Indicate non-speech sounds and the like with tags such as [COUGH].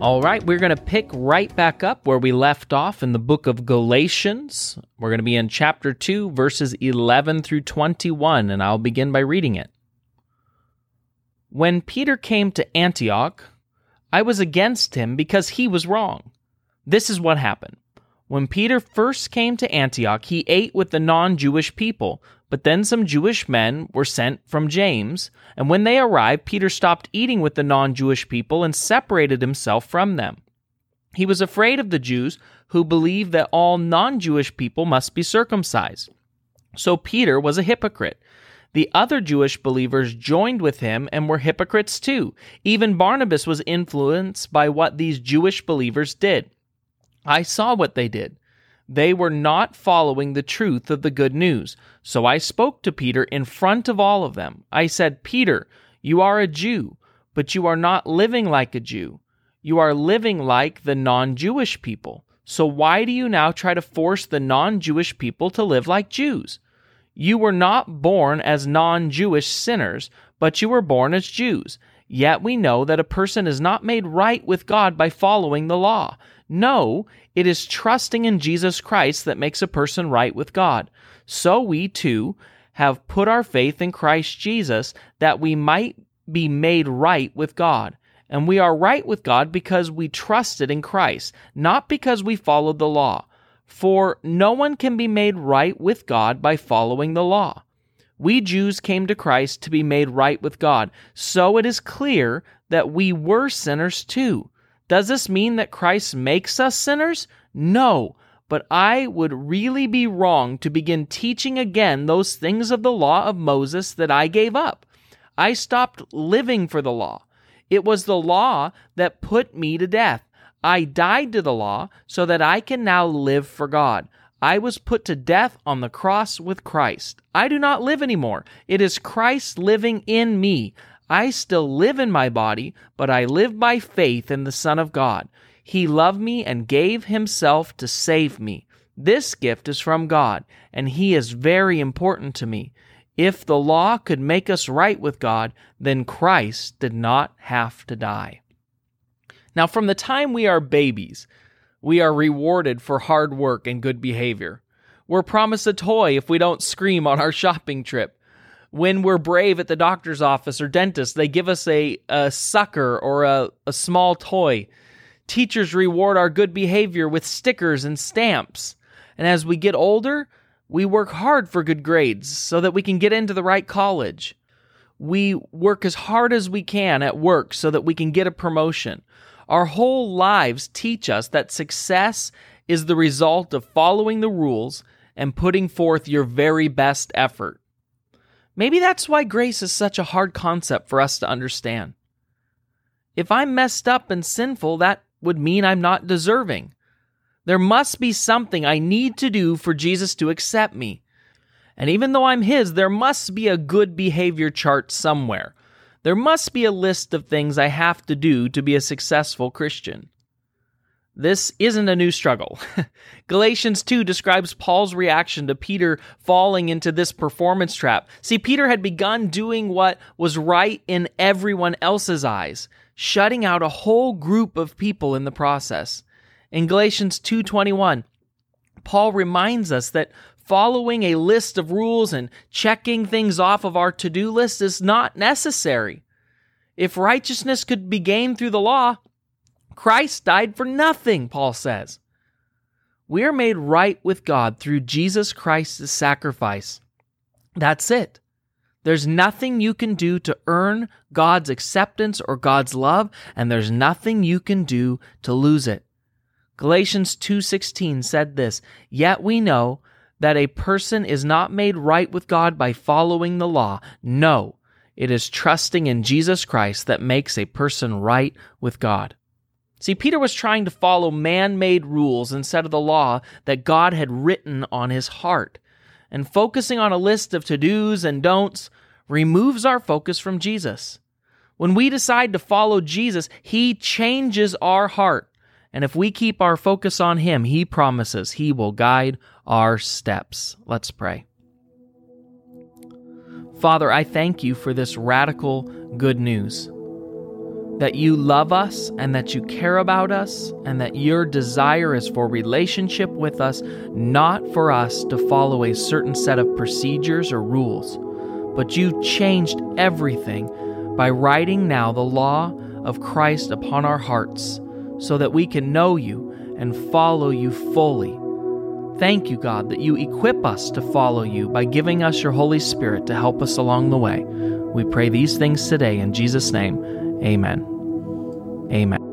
All right, we're going to pick right back up where we left off in the book of Galatians. We're going to be in chapter 2, verses 11 through 21, and I'll begin by reading it. When Peter came to Antioch, I was against him because he was wrong. This is what happened. When Peter first came to Antioch, he ate with the non Jewish people but then some Jewish men were sent from James, and when they arrived, Peter stopped eating with the non Jewish people and separated himself from them. He was afraid of the Jews who believed that all non Jewish people must be circumcised. So Peter was a hypocrite. The other Jewish believers joined with him and were hypocrites too. Even Barnabas was influenced by what these Jewish believers did. I saw what they did. They were not following the truth of the good news. So I spoke to Peter in front of all of them. I said, Peter, you are a Jew, but you are not living like a Jew. You are living like the non Jewish people. So why do you now try to force the non Jewish people to live like Jews? You were not born as non Jewish sinners, but you were born as Jews. Yet we know that a person is not made right with God by following the law. No, it is trusting in Jesus Christ that makes a person right with God. So we too have put our faith in Christ Jesus that we might be made right with God. And we are right with God because we trusted in Christ, not because we followed the law. For no one can be made right with God by following the law. We Jews came to Christ to be made right with God. So it is clear that we were sinners too. Does this mean that Christ makes us sinners? No, but I would really be wrong to begin teaching again those things of the law of Moses that I gave up. I stopped living for the law. It was the law that put me to death. I died to the law so that I can now live for God. I was put to death on the cross with Christ. I do not live anymore. It is Christ living in me. I still live in my body, but I live by faith in the Son of God. He loved me and gave himself to save me. This gift is from God, and He is very important to me. If the law could make us right with God, then Christ did not have to die. Now, from the time we are babies, we are rewarded for hard work and good behavior. We're promised a toy if we don't scream on our shopping trip when we're brave at the doctor's office or dentist, they give us a, a sucker or a, a small toy. Teachers reward our good behavior with stickers and stamps. And as we get older, we work hard for good grades so that we can get into the right college. We work as hard as we can at work so that we can get a promotion. Our whole lives teach us that success is the result of following the rules and putting forth your very best effort. Maybe that's why grace is such a hard concept for us to understand. If I'm messed up and sinful, that would mean I'm not deserving. There must be something I need to do for Jesus to accept me. And even though I'm His, there must be a good behavior chart somewhere. There must be a list of things I have to do to be a successful Christian. This isn't a new struggle. [LAUGHS] Galatians 2 describes Paul's reaction to Peter falling into this performance trap. See, Peter had begun doing what was right in everyone else's eyes, shutting out a whole group of people in the process. In Galatians 2:21, Paul reminds us that following a list of rules and checking things off of our to-do list is not necessary. If righteousness could be gained through the law, Christ died for nothing, Paul says. We are made right with God through Jesus Christ's sacrifice. That's it. There's nothing you can do to earn God's acceptance or God's love, and there's nothing you can do to lose it. Galatians 2:16 said this, "Yet we know that a person is not made right with God by following the law. No, it is trusting in Jesus Christ that makes a person right with God." See, Peter was trying to follow man made rules instead of the law that God had written on his heart. And focusing on a list of to dos and don'ts removes our focus from Jesus. When we decide to follow Jesus, he changes our heart. And if we keep our focus on him, he promises he will guide our steps. Let's pray. Father, I thank you for this radical good news. that you love us and that you care about us and that your desire is for relationship with us, not for us to follow a certain set of procedures or rules. But you changed everything by writing now the law of Christ upon our hearts so that we can know you and follow you fully. Thank you, God, that you equip us to follow you by giving us your Holy Spirit to help us along the way. We pray these things today in Jesus' name. Amen. Amen.